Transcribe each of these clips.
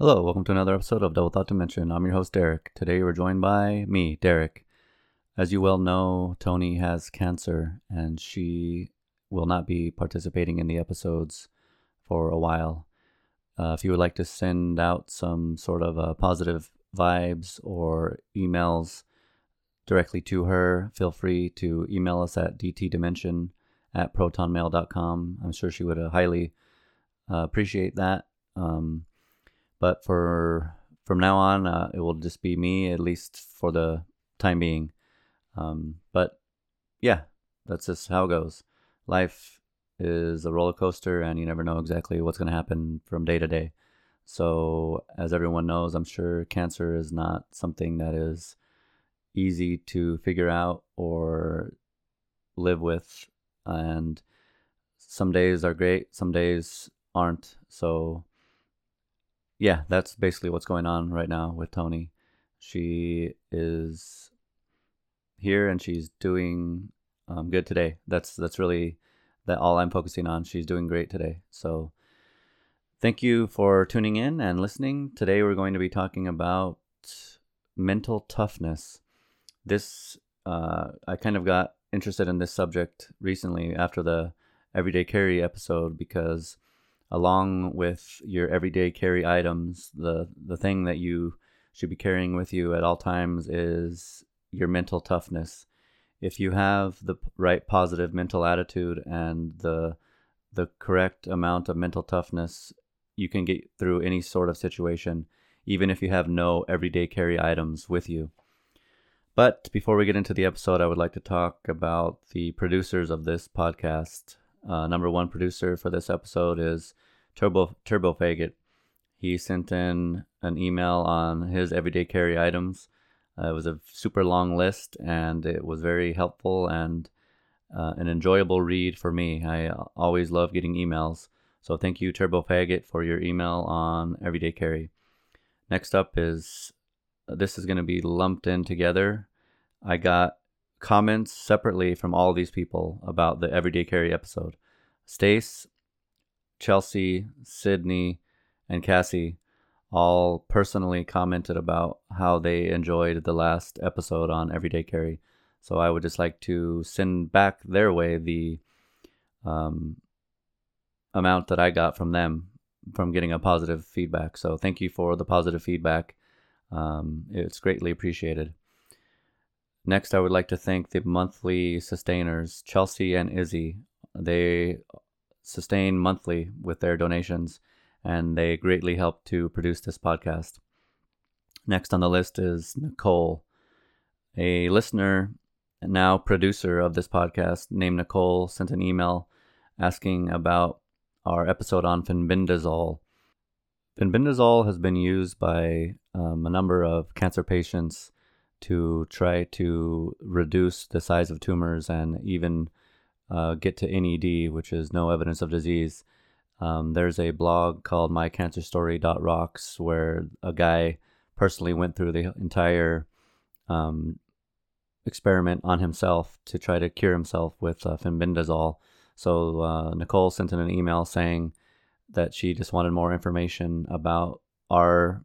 Hello, welcome to another episode of Double Thought Dimension. I'm your host, Derek. Today we're joined by me, Derek. As you well know, Tony has cancer and she will not be participating in the episodes for a while. Uh, if you would like to send out some sort of uh, positive vibes or emails directly to her, feel free to email us at dtdimension at protonmail.com. I'm sure she would uh, highly uh, appreciate that. Um, but for from now on, uh, it will just be me, at least for the time being. Um, but yeah, that's just how it goes. Life is a roller coaster, and you never know exactly what's going to happen from day to day. So, as everyone knows, I'm sure cancer is not something that is easy to figure out or live with. And some days are great, some days aren't. So, yeah, that's basically what's going on right now with Tony. She is here and she's doing um, good today. That's that's really that all I'm focusing on. She's doing great today. So thank you for tuning in and listening. Today we're going to be talking about mental toughness. This uh, I kind of got interested in this subject recently after the everyday carry episode because along with your everyday carry items, the the thing that you should be carrying with you at all times is your mental toughness. If you have the right positive mental attitude and the the correct amount of mental toughness, you can get through any sort of situation, even if you have no everyday carry items with you. But before we get into the episode, I would like to talk about the producers of this podcast. Uh, number one producer for this episode is Turbo Turbo Faggot. He sent in an email on his everyday carry items. Uh, it was a super long list, and it was very helpful and uh, an enjoyable read for me. I always love getting emails. So thank you, Turbo Faggot, for your email on everyday carry. Next up is this is going to be lumped in together. I got comments separately from all these people about the everyday carry episode. Stace, Chelsea, Sydney, and Cassie all personally commented about how they enjoyed the last episode on Everyday Carry. So I would just like to send back their way the um, amount that I got from them from getting a positive feedback. So thank you for the positive feedback. Um, it's greatly appreciated. Next, I would like to thank the monthly sustainers, Chelsea and Izzy. They sustain monthly with their donations, and they greatly help to produce this podcast. Next on the list is Nicole, a listener now producer of this podcast named Nicole sent an email asking about our episode on fenbendazole. Fenbendazole has been used by um, a number of cancer patients to try to reduce the size of tumors and even uh, get to NED, which is no evidence of disease. Um, there's a blog called mycancerstory.rocks where a guy personally went through the entire um, experiment on himself to try to cure himself with uh, fenbendazole. So uh, Nicole sent in an email saying that she just wanted more information about our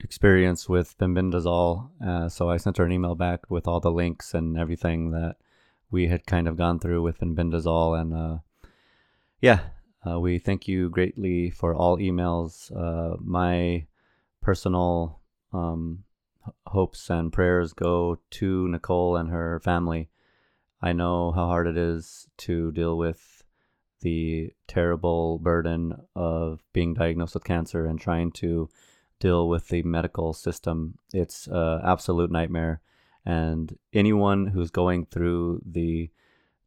experience with fenbendazole. Uh, so I sent her an email back with all the links and everything that we had kind of gone through with fenbendazole. And uh, yeah, uh, we thank you greatly for all emails. Uh, my personal um, hopes and prayers go to Nicole and her family. I know how hard it is to deal with the terrible burden of being diagnosed with cancer and trying to deal with the medical system. It's an absolute nightmare. And anyone who's going through the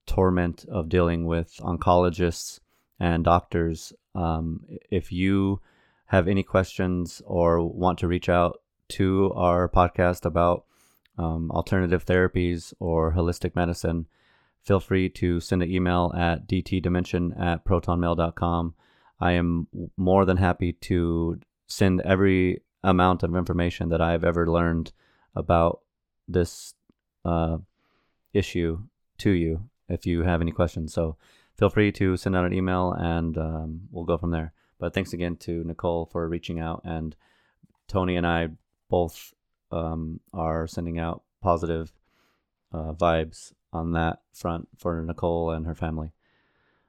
torment of dealing with oncologists and doctors, um, if you have any questions or want to reach out to our podcast about um, alternative therapies or holistic medicine, feel free to send an email at dtdimension at protonmail.com. I am more than happy to send every amount of information that I've ever learned about this uh, issue to you if you have any questions. So feel free to send out an email and um, we'll go from there. But thanks again to Nicole for reaching out. And Tony and I both um, are sending out positive uh, vibes on that front for Nicole and her family.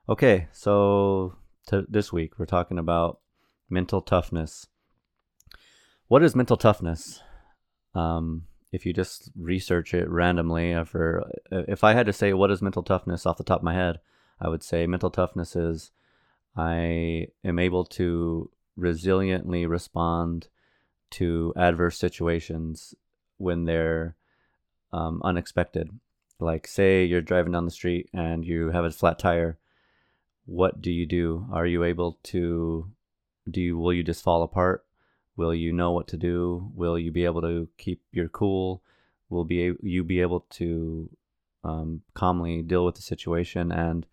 Okay, so this week we're talking about mental toughness. What is mental toughness? Um, if you just research it randomly, for if I had to say what is mental toughness off the top of my head, I would say mental toughness is I am able to resiliently respond to adverse situations when they're um, unexpected. Like, say you're driving down the street and you have a flat tire. What do you do? Are you able to? Do you will you just fall apart? Will you know what to do? Will you be able to keep your cool? Will be you be able to um, calmly deal with the situation and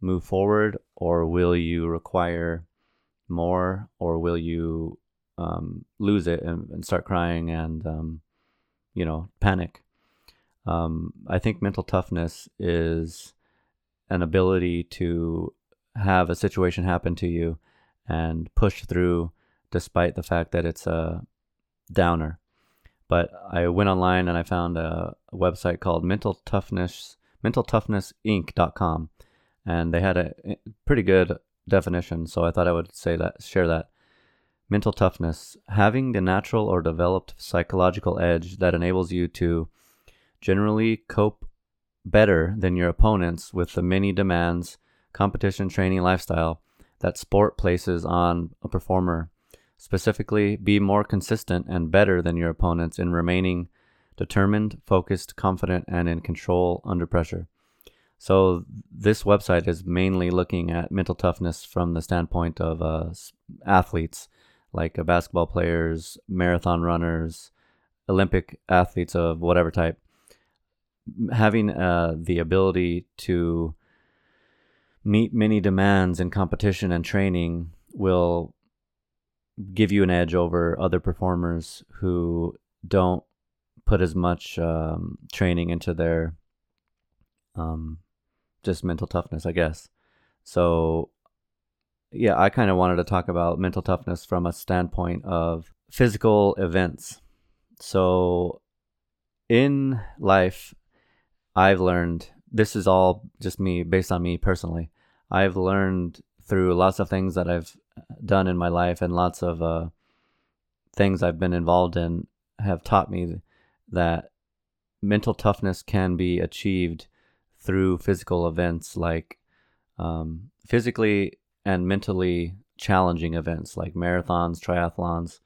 move forward, or will you require more, or will you um, lose it and, and, start crying and um, you know panic? Um, I think mental toughness is an ability to have a situation happen to you and push through despite the fact that it's a downer. But I went online and I found a, website called Mental Toughness, mentaltoughnessinc.com, and they had a eh, pretty good definition. So I thought I would say that, share that. Mental toughness, having the natural or developed psychological edge that enables you to generally cope better than your opponents with the many demands, competition, training, lifestyle that sport places on a performer. Specifically, be more consistent and better than your opponents in remaining determined, focused, confident, and in control under pressure. So, this website is mainly looking at mental toughness from the standpoint of uh, athletes like uh, basketball players, marathon runners, Olympic athletes of whatever type having uh, the ability to meet many demands in competition and training will give you an edge over other performers who don't put as much um, training into their um, just mental toughness, I guess. So, yeah, I kind of wanted to talk about mental toughness from a standpoint of physical events. So, in life, I've learned this is all just me based on me personally. I've learned through lots of things that I've done in my life and lots of uh, things I've been involved in have taught me that mental toughness can be achieved through physical events like um, physically and mentally challenging events like marathons, triathlons,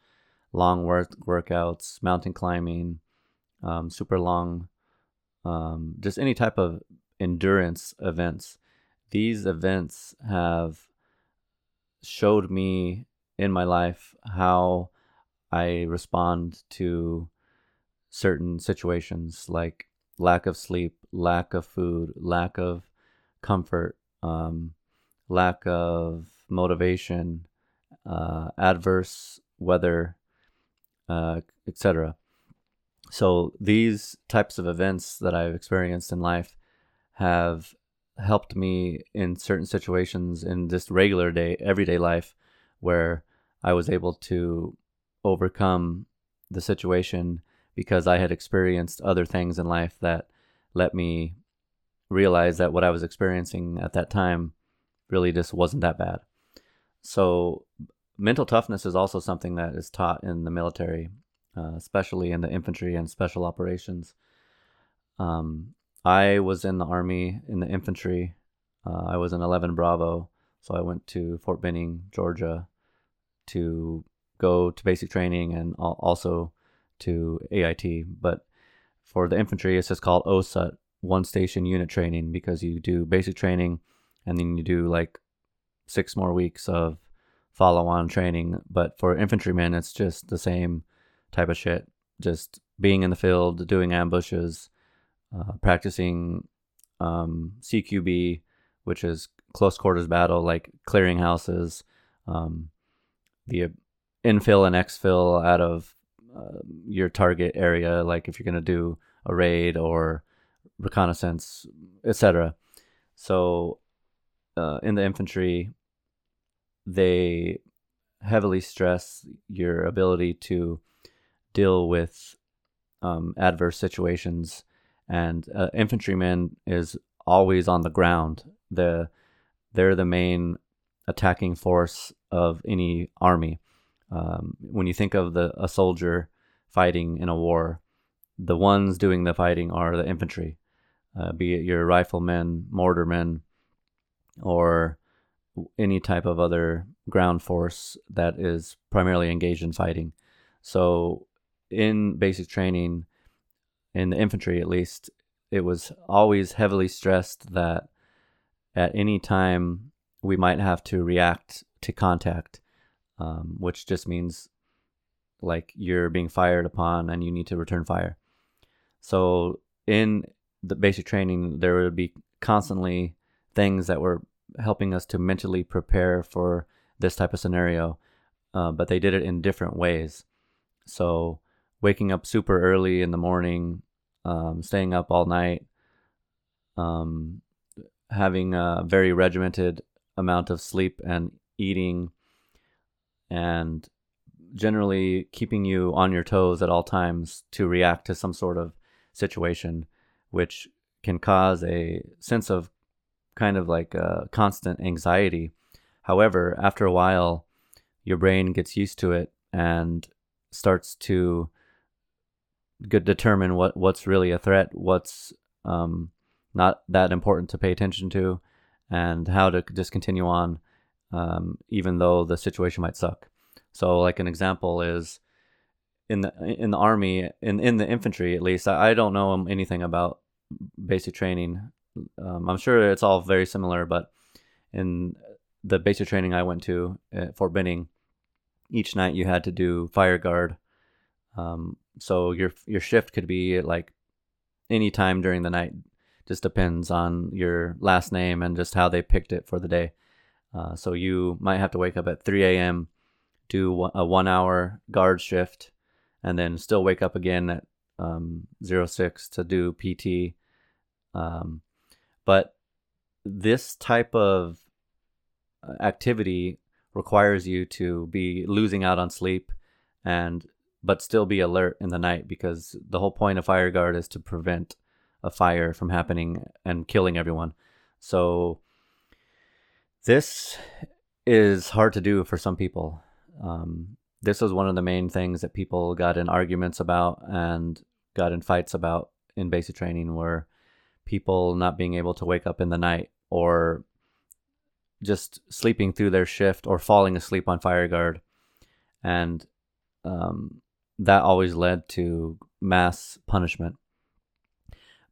long work workouts, mountain climbing, um, super long um, just any type of endurance events. These events have showed me in my life how I respond to certain situations like lack of sleep, lack of food, lack of comfort, um, lack of motivation, uh, adverse weather, uh, etc. So these types of events that I've experienced in life have helped me in certain situations in just regular day, everyday life, where I was able to overcome the situation because I had experienced other things in life that let me realize that what I was experiencing at that time really just wasn't that bad. So, mental toughness is also something that is taught in the military uh, especially in the infantry and special operations. Um, I was in the army in the infantry. Uh, I was in 11 Bravo, so I went to Fort Benning, Georgia, to go to basic training and also to AIT. But for the infantry, it's just called OSUT, one station unit training, because you do basic training and then you do like six more weeks of follow on training. But for infantrymen, it's just the same type of shit. Just being in the field, doing ambushes, uh, practicing um, CQB, which is close quarters battle, like clearing houses. Um, the infill and exfil out of uh, your target area, like if you're going to do a raid or reconnaissance, etc. So uh, in the infantry, they heavily stress your ability to deal with um, adverse situations. And uh, is always on the ground. The they're the main attacking force of any army. Um, when you think of the a soldier fighting in a war, the ones doing the fighting are the infantry, uh, be it your riflemen, mortarmen, or any type of other ground force that is primarily engaged in fighting. So, in basic training, in the infantry at least, it was always heavily stressed that at any time we might have to react to contact, um, which just means like you're being fired upon and you need to return fire. So in the basic training, there would be constantly things that were helping us to mentally prepare for this type of scenario, uh, but they did it in different ways. So waking up super early in the morning, um, staying up all night, um, having a very regimented amount of sleep and eating, and generally keeping you on your toes at all times to react to some sort of situation, which can cause a sense of kind of like a constant anxiety. However, after a while, your brain gets used to it and starts to determine what what's really a threat, what's um, not that important to pay attention to, and how to just continue on, um, even though the situation might suck. So, like an example is in the in the army, in in the infantry at least. I, I don't know anything about basic training. Um, I'm sure it's all very similar, but in the basic training I went to at Fort Benning, each night you had to do fire guard. Um, so your your shift could be like any time during the night. Just depends on your last name and just how they picked it for the day. Uh, so you might have to wake up at 3 a.m., do a one hour guard shift, and then still wake up again at um, 06 to do PT. Um, but this type of uh, activity requires you to be losing out on sleep and but still be alert in the night because the whole point of fire guard is to prevent a fire from happening and killing everyone. So this is hard to do for some people. Um, this was one of the main things that people got in arguments about and got in fights about in basic training were people not being able to wake up in the night or just sleeping through their shift or falling asleep on fire guard. And um, that always led to mass punishment.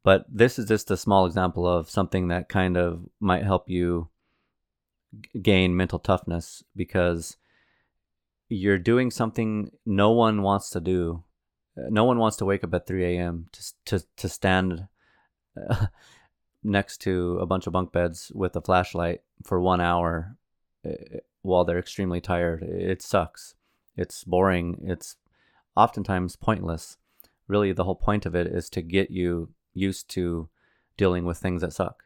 But this is just a small example of something that kind of might help you gain mental toughness because you're doing something no one wants to do. No one wants to wake up at 3 a.m. to to to stand uh, next to a bunch of bunk beds with a flashlight for one hour uh, while they're extremely tired. It sucks. It's boring. It's oftentimes pointless. Really, the whole point of it is to get you used to dealing with things that suck.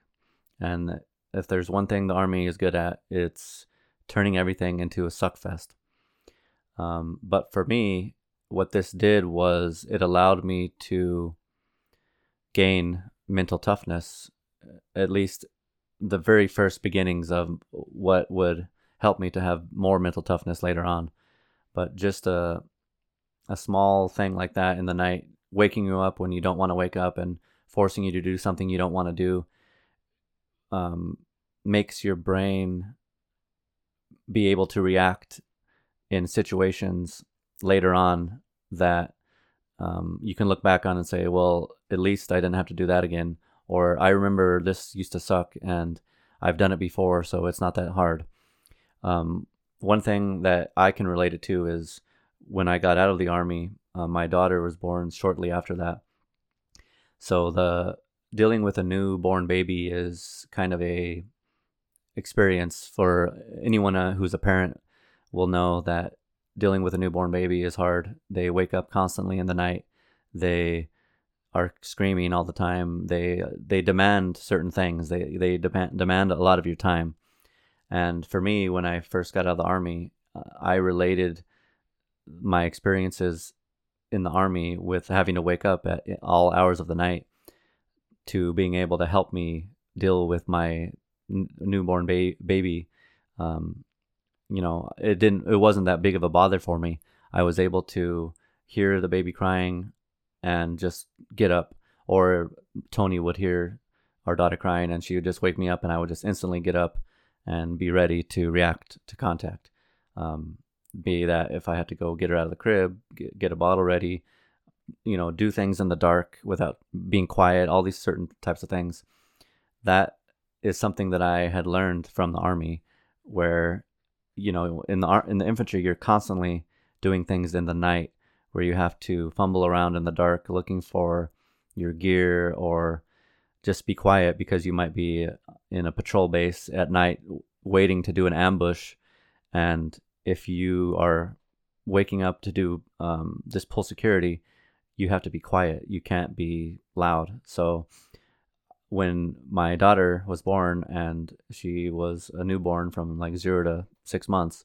And if there's one thing the army is good at, it's turning everything into a suck fest. Um, but for me, what this did was it allowed me to gain mental toughness, at least the very first beginnings of what would help me to have more mental toughness later on. But just a a small thing like that in the night, waking you up when you don't want to wake up and forcing you to do something you don't want to do, um, makes your brain be able to react in situations later on that um, you can look back on and say, well, at least I didn't have to do that again. Or I remember this used to suck and I've done it before, so it's not that hard. Um, one thing that I can relate it to is when I got out of the army, uh, my daughter was born shortly after that. So the dealing with a newborn baby is kind of a experience for anyone uh, who's a parent will know that dealing with a newborn baby is hard. They wake up constantly in the night. They are screaming all the time. They they demand certain things. They they demand demand a lot of your time. And for me, when I first got out of the army, uh, I related my experiences in the army with having to wake up at all hours of the night to being able to help me deal with my n- newborn ba- baby. Um, you know, it didn't. It wasn't that big of a bother for me. I was able to hear the baby crying and just get up. Or Tony would hear our daughter crying and she would just wake me up and I would just instantly get up and be ready to react to contact. Um, be that if I had to go get her out of the crib, get, get a bottle ready, you know, do things in the dark without being quiet, all these certain types of things. That is something that I had learned from the army, where, you know, in the in the infantry, you're constantly doing things in the night, where you have to fumble around in the dark looking for your gear or just be quiet because you might be in a patrol base at night waiting to do an ambush and if you are waking up to do um, this pull security you have to be quiet you can't be loud so when my daughter was born and she was a newborn from like zero to six months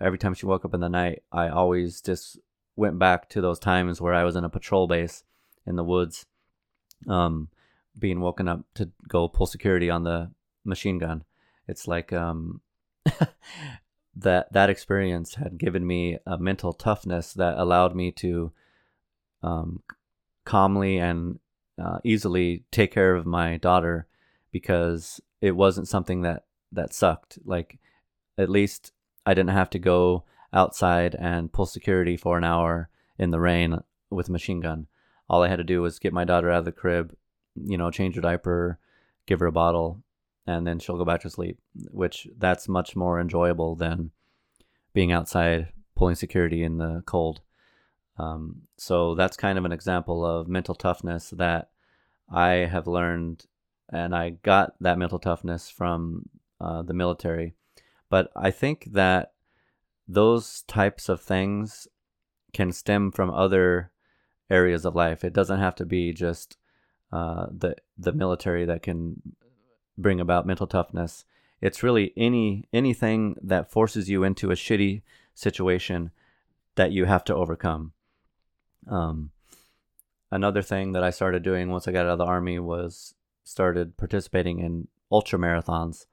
every time she woke up in the night i always just went back to those times where i was in a patrol base in the woods um, being woken up to go pull security on the machine gun. It's like um, that that experience had given me a mental toughness that allowed me to um, calmly and uh, easily take care of my daughter because it wasn't something that that sucked. Like at least I didn't have to go outside and pull security for an hour in the rain with a machine gun. All I had to do was get my daughter out of the crib, you know, change her diaper, give her a bottle, and then she'll go back to sleep, which that's much more enjoyable than being outside pulling security in the cold. Um, so that's kind of an example of mental toughness that I have learned, and I got that mental toughness from uh, the military. But I think that those types of things can stem from other areas of life. It doesn't have to be just uh, the the military that can bring about mental toughness. It's really any anything that forces you into a shitty situation that you have to overcome. Um, another thing that I started doing once I got out of the army was started participating in ultra marathons.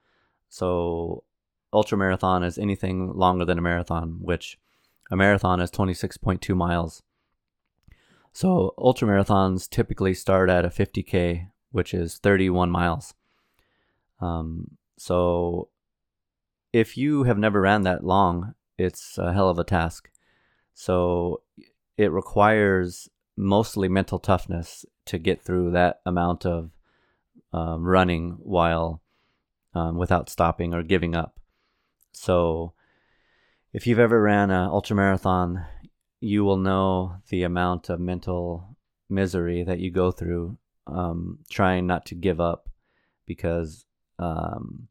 So ultra marathon is anything longer than a marathon, which a marathon is 26.2 miles. So ultra marathons typically start at a 50k, which is 31 miles. Um, so if you have never ran that long, it's a hell of a task. So it requires mostly mental toughness to get through that amount of um, running while um, without stopping or giving up. So if you've ever ran an ultra marathon, you will know the amount of mental misery that you go through um, trying not to give up because um,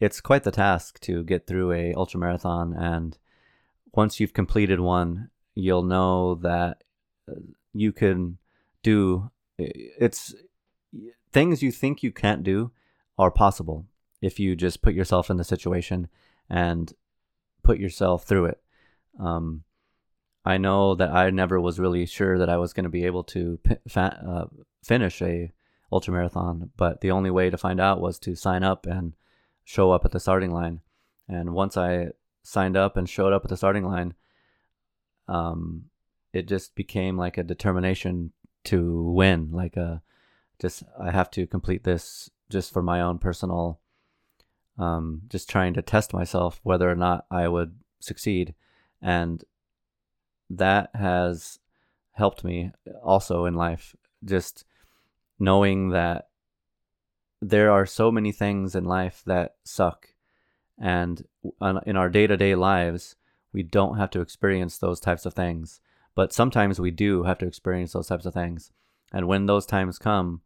it's quite the task to get through a ultra marathon and once you've completed one you'll know that uh, you can do it's things you think you can't do are possible if you just put yourself in the situation and put yourself through it. Um, I know that I never was really sure that I was going to be able to fa- uh, finish a ultra marathon, but the only way to find out was to sign up and show up at the starting line. And once I signed up and showed up at the starting line, um, it just became like a determination to win. Like a just I have to complete this just for my own personal, um, just trying to test myself whether or not I would succeed. And that has helped me also in life. Just knowing that there are so many things in life that suck. And in our day to day lives, we don't have to experience those types of things. But sometimes we do have to experience those types of things. And when those times come,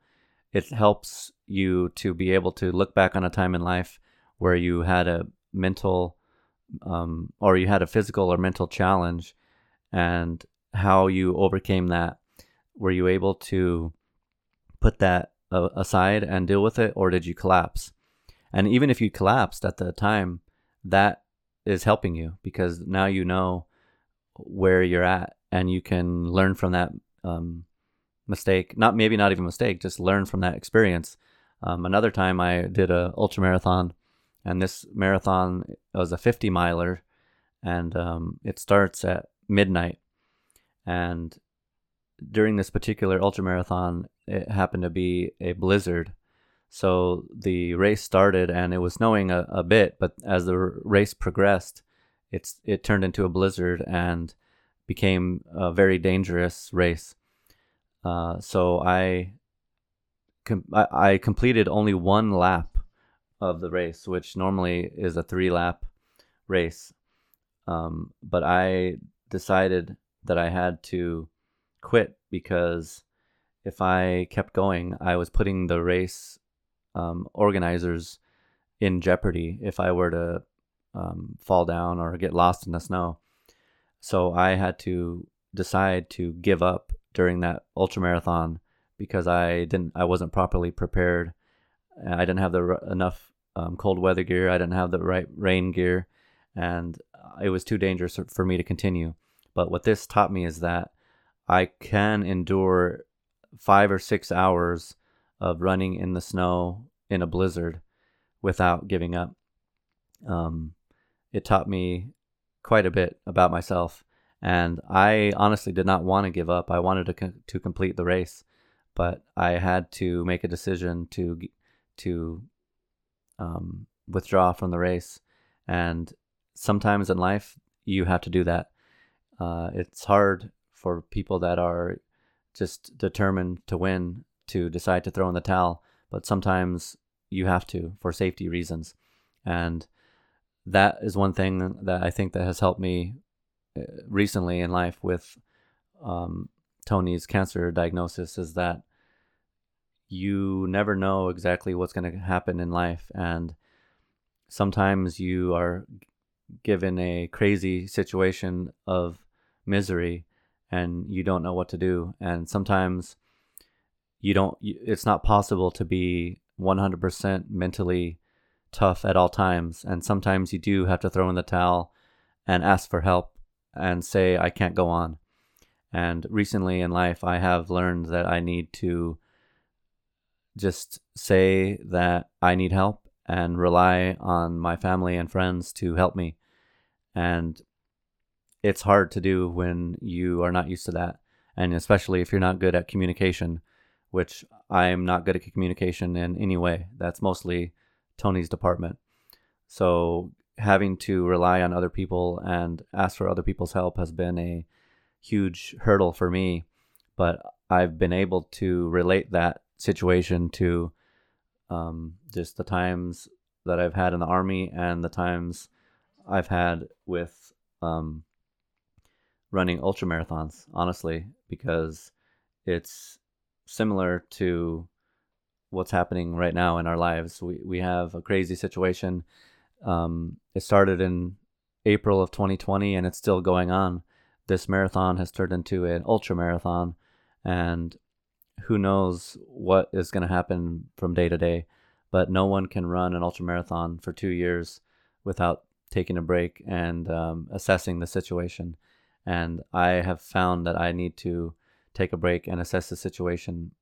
it helps you to be able to look back on a time in life where you had a mental um, or you had a physical or mental challenge and how you overcame that. Were you able to put that uh, aside and deal with it, or did you collapse? And even if you collapsed at the time, that is helping you because now you know where you're at and you can learn from that um, mistake. Not maybe not even mistake, just learn from that experience. Um, another time I did a ultra marathon, and this marathon was a 50 miler, and um, it starts at midnight. And during this particular ultra marathon, it happened to be a blizzard. So the race started and it was snowing a, a bit, but as the race progressed, it's it turned into a blizzard and became a very dangerous race. Uh, so I, com- I, I completed only one lap of the race, which normally is a three lap race. Um, but I decided that I had to quit because if I kept going, I was putting the race um, organizers in jeopardy if I were to um, fall down or get lost in the snow. So I had to decide to give up during that ultra marathon because I didn't, I wasn't properly prepared. I didn't have the enough um, cold weather gear. I didn't have the right rain gear, and it was too dangerous for me to continue. But what this taught me is that I can endure five or six hours of running in the snow in a blizzard without giving up. Um, it taught me quite a bit about myself, and I honestly did not want to give up. I wanted to co- to complete the race, but I had to make a decision to to um, withdraw from the race. And sometimes in life, you have to do that. Uh, it's hard for people that are just determined to win to decide to throw in the towel, but sometimes you have to for safety reasons. And that is one thing that I think that has helped me uh, recently in life with um, Tony's cancer diagnosis is that you never know exactly what's going to happen in life. And sometimes you are given a crazy situation of misery and you don't know what to do. And sometimes you don't, it's not possible to be 100% mentally tough at all times. And sometimes you do have to throw in the towel and ask for help and say, I can't go on. And recently in life, I have learned that I need to just say that I need help and rely on my family and friends to help me. And it's hard to do when you are not used to that. And especially if you're not good at communication, which I'm not good at communication in any way. That's mostly Tony's department. So having to rely on other people and ask for other people's help has been a huge hurdle for me. But I've been able to relate that situation to um, just the times that I've had in the army and the times I've had with um, running ultra marathons, honestly, because it's similar to what's happening right now in our lives. We we have a crazy situation. Um, it started in April of 2020 and it's still going on. This marathon has turned into an ultra marathon, and who knows what is going to happen from day to day. But no one can run an ultra marathon for two years without taking a break and um, assessing the situation. And I have found that I need to take a break and assess the situation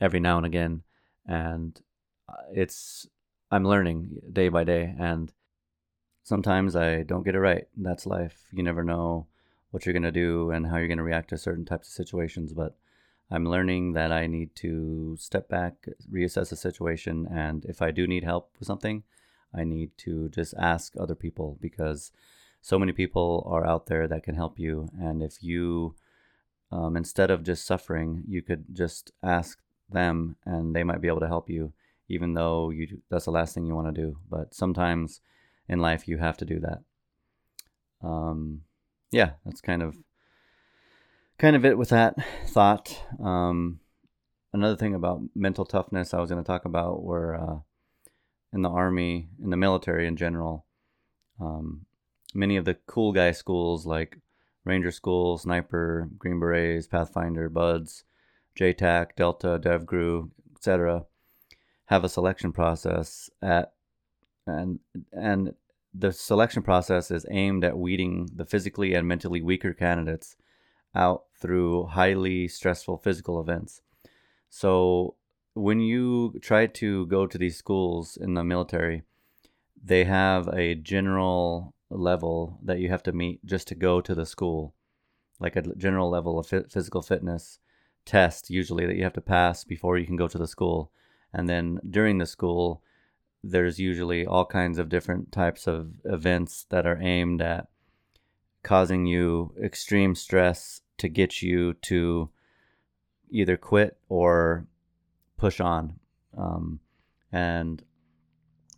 every now and again. And uh, it's, I'm learning day by day. And sometimes I don't get it right. That's life. You never know what you're going to do and how you're going to react to certain types of situations. But I'm learning that I need to step back, reassess the situation, and if I do need help with something, I need to just ask other people because so many people are out there that can help you. And if you, um, instead of just suffering, you could just ask them and they might be able to help you, even though you that's the last thing you want to do. But sometimes in life, you have to do that. Um, yeah, that's kind of kind of it with that thought. Um, another thing about mental toughness I was going to talk about were uh, in the army, in the military in general. Um, many of the cool guy schools like Ranger School, Sniper, Green Berets, Pathfinder, BUD/S, JTAC, Delta, DevGru, etc., have a selection process at and and the selection process is aimed at weeding the physically and mentally weaker candidates out through highly stressful physical events. So when you try to go to these schools in the military, they have a general level that you have to meet just to go to the school, like a general level of physical fitness test, usually that you have to pass before you can go to the school. And then during the school, there's usually all kinds of different types of events that are aimed at causing you extreme stress to get you to either quit or push on. Um, and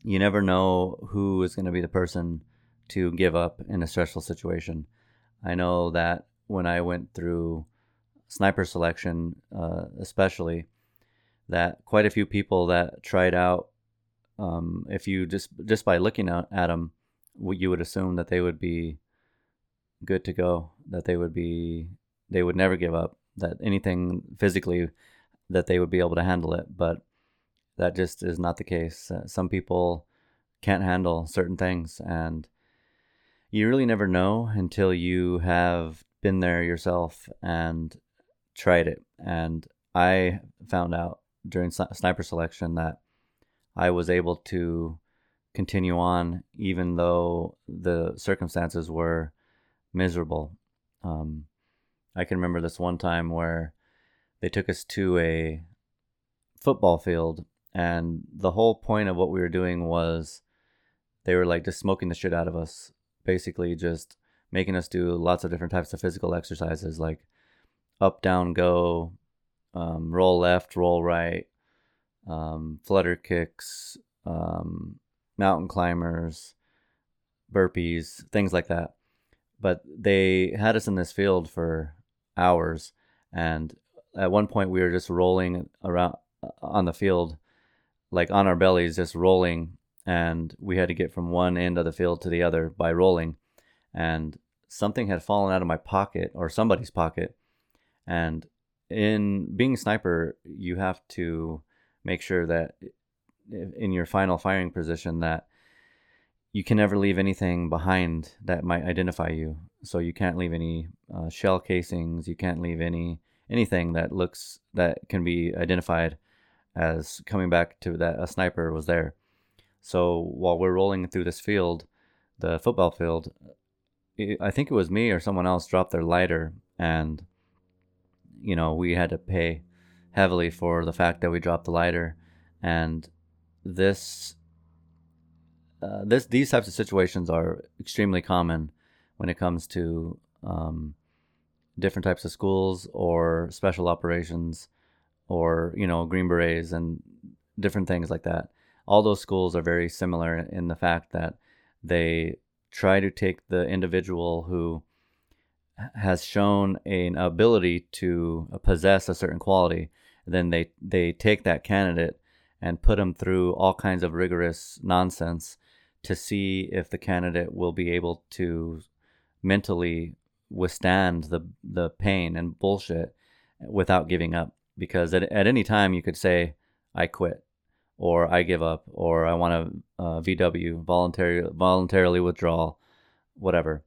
you never know who is going to be the person to give up in a stressful situation. I know that when I went through sniper selection, uh, especially, that quite a few people that tried out um, if you just just by looking at, at them, you would assume that they would be good to go, that they would be they would never give up, that anything physically that they would be able to handle it, but that just is not the case. Uh, some people can't handle certain things and you really never know until you have been there yourself and tried it. And I found out during sniper selection that I was able to continue on even though the circumstances were miserable. Um, I can remember this one time where they took us to a football field, and the whole point of what we were doing was they were like just smoking the shit out of us, basically just making us do lots of different types of physical exercises like up, down, go, um, roll left, roll right, um, flutter kicks, um, mountain climbers, burpees, things like that. But they had us in this field for hours, and at one point we were just rolling around uh, on the field, like on our bellies, just rolling, and we had to get from one end of the field to the other by rolling, and something had fallen out of my pocket or somebody's pocket, and in being a sniper, you have to make sure that in your final firing position that you can never leave anything behind that might identify you. So you can't leave any uh, shell casings. You can't leave any anything that looks that can be identified as coming back to that a sniper was there. So while we're rolling through this field, the football field, I think it was me or someone else dropped their lighter, and you know we had to pay heavily for the fact that we dropped the lighter, and this uh, this these types of situations are extremely common when it comes to um, different types of schools or special operations or you know green berets and different things like that all those schools are very similar in the fact that they try to take the individual who has shown an ability to uh, possess a certain quality then they they take that candidate and put them through all kinds of rigorous nonsense to see if the candidate will be able to mentally withstand the the pain and bullshit without giving up. Because at, at any time you could say i quit or i give up or i want to uh, vw voluntary voluntarily withdraw whatever.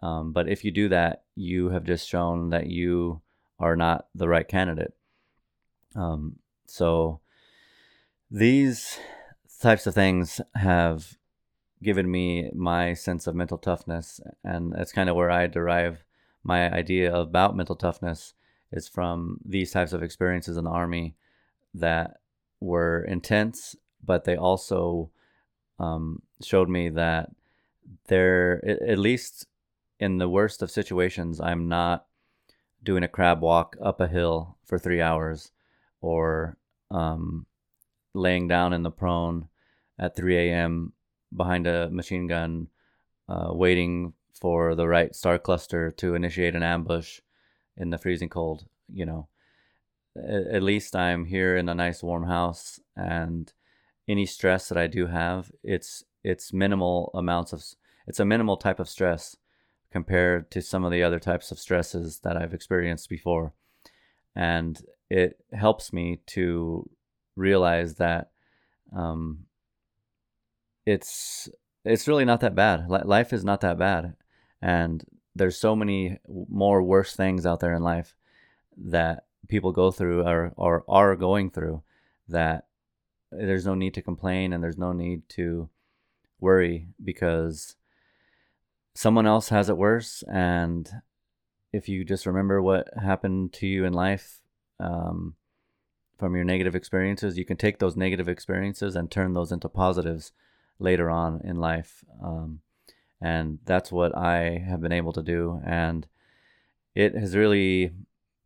Um, but if you do that you have just shown that you are not the right candidate. Um, so these types of things have given me my sense of mental toughness, and that's kind of where I derive my idea about mental toughness is from these types of experiences in the army that were intense, but they also um, showed me that there, at least in the worst of situations, I'm not doing a crab walk up a hill for three hours or um, laying down in the prone at 3 a.m. behind a machine gun, uh, waiting for the right star cluster to initiate an ambush in the freezing cold. You know, at, least I'm here in a nice warm house, and any stress that I do have, it's it's minimal amounts of it's a minimal type of stress compared to some of the other types of stresses that I've experienced before. And it helps me to realize that um, it's it's really not that bad. Life is not that bad, and there's so many more worse things out there in life that people go through or or are going through that there's no need to complain and there's no need to worry because someone else has it worse. And if you just remember what happened to you in life um, from your negative experiences you can take those negative experiences and turn those into positives later on in life. Um, and that's what i have been able to do. And it has really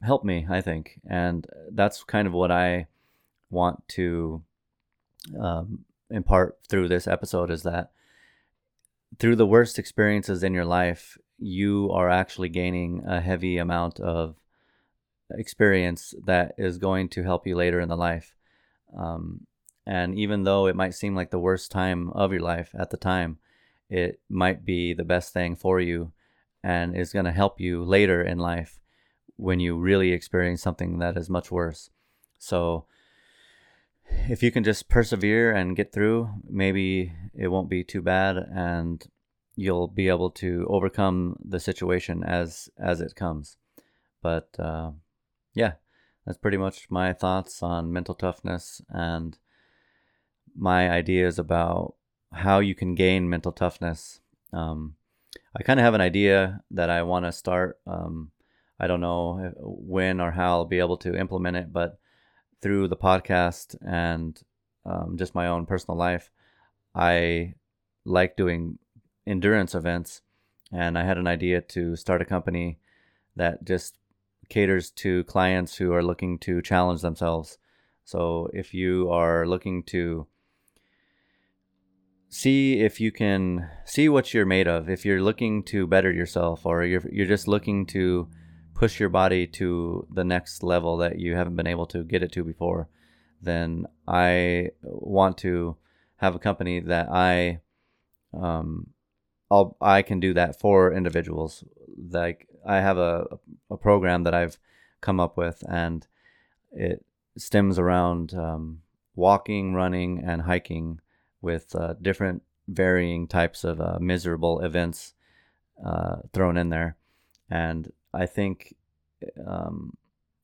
helped me i think and that's kind of what i want to um, impart through this episode is that through the worst experiences in your life, you are actually gaining a heavy amount of experience that is going to help you later in the life. Um, and even though it might seem like the worst time of your life at the time, it might be the best thing for you and is going to help you later in life when you really experience something that is much worse. So, if you can just persevere and get through, maybe it won't be too bad and you'll be able to overcome the situation as as it comes. But uh, yeah, that's pretty much my thoughts on mental toughness and my ideas about how you can gain mental toughness. Um, I kind of have an idea that I want to start. Um, I don't know when or how I'll be able to implement it, but through the podcast and um, just my own personal life, I like doing endurance events. And I had an idea to start a company that just caters to clients who are looking to challenge themselves. So if you are looking to see if you can see what you're made of, if you're looking to better yourself or you're you're just looking to push your body to the next level that you haven't been able to get it to before, then I want to have a company that I um I'll I can do that for individuals. Like I have a a program that I've come up with, and it stems around um, walking, running, and hiking with uh, different varying types of uh, miserable events uh, thrown in there, and I think um,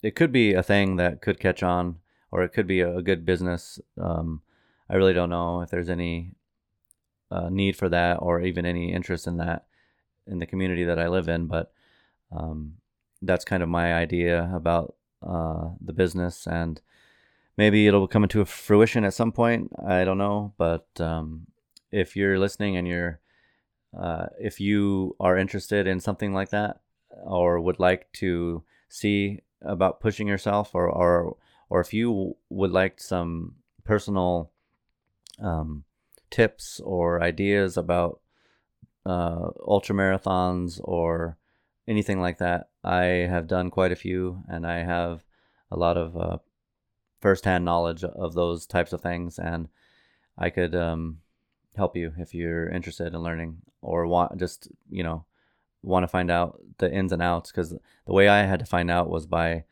it could be a thing that could catch on, or it could be a, a good business. Um, I really don't know if there's any uh, need for that or even any interest in that in the community that I live in, but um, that's kind of my idea about uh, the business and maybe it'll come into fruition at some point. I don't know, but um, if you're listening and you're uh, if you are interested in something like that, or would like to see about pushing yourself or or or if you would like some personal um, tips or ideas about uh, ultra marathons or anything like that, I have done quite a few, and I have a lot of uh, firsthand knowledge of those types of things, and I could um, help you if you're interested in learning or want just you know want to find out the ins and outs because the way I had to find out was by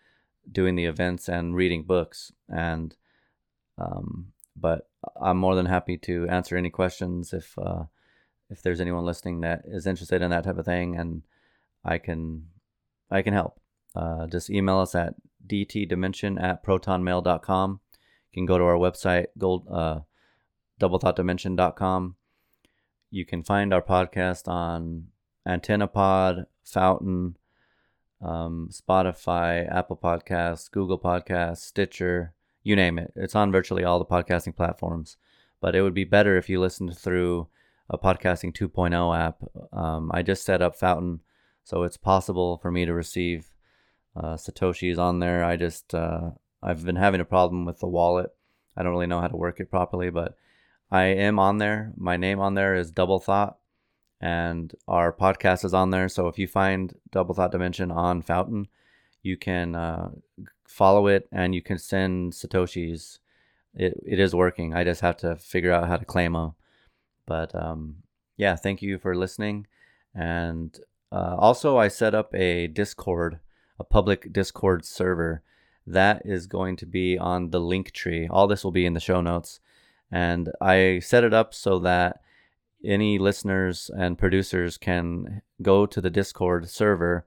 doing the events and reading books and um, but I'm more than happy to answer any questions if uh, if there's anyone listening that is interested in that type of thing and I can I can help. Uh, just email us at dtdimension at protonmail.com. You can go to our website, gold, uh, doublethoughtdimension.com. You can find our podcast on AntennaPod, Fountain, um, Spotify, Apple Podcasts, Google Podcasts, Stitcher, you name it. It's on virtually all the podcasting platforms. But it would be better if you listened through a podcasting 2.0 app. Um, I just set up Fountain, so it's possible for me to receive uh, Satoshis on there. I just uh, I've been having a problem with the wallet. I don't really know how to work it properly, but I am on there. My name on there is Double Thought and our podcast is on there. So if you find Double Thought Dimension on Fountain, you can uh, follow it and you can send satoshis. It it is working. I just have to figure out how to claim them. But um, yeah, thank you for listening. And uh, also, I set up a Discord, a public Discord server that is going to be on the link tree. All this will be in the show notes. And I set it up so that any listeners and producers can go to the Discord server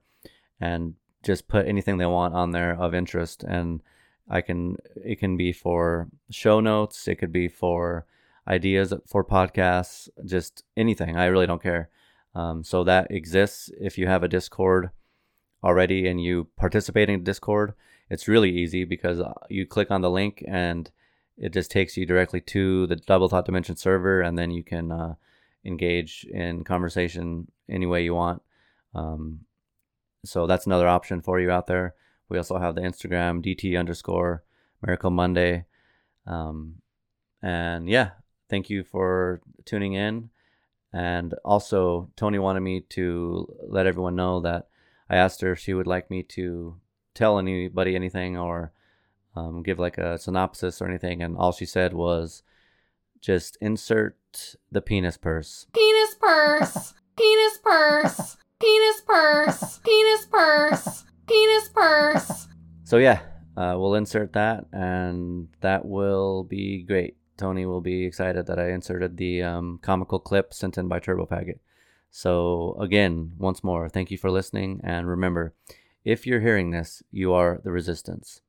and just put anything they want on there of interest. And I can, it can be for show notes, it could be for ideas for podcasts, just anything. I really don't care. Um, so that exists. If you have a Discord already and you participate in Discord, it's really easy because uh, you click on the link and it just takes you directly to the Double Thought Dimension server, and then you can uh, engage in conversation any way you want. Um, so that's another option for you out there. We also have the Instagram DT underscore Miracle Monday. Um, and yeah, thank you for tuning in. And also, Tony wanted me to let everyone know that I asked her if she would like me to tell anybody anything or um, give like a synopsis or anything. And all she said was just insert the penis purse. Penis purse. penis purse. Penis purse. Penis purse. Penis purse. So, yeah, uh, we'll insert that and that will be great. Tony will be excited that I inserted the um, comical clip sent in by Turbo Packet. So, again, once more, thank you for listening. And remember, if you're hearing this, you are the resistance.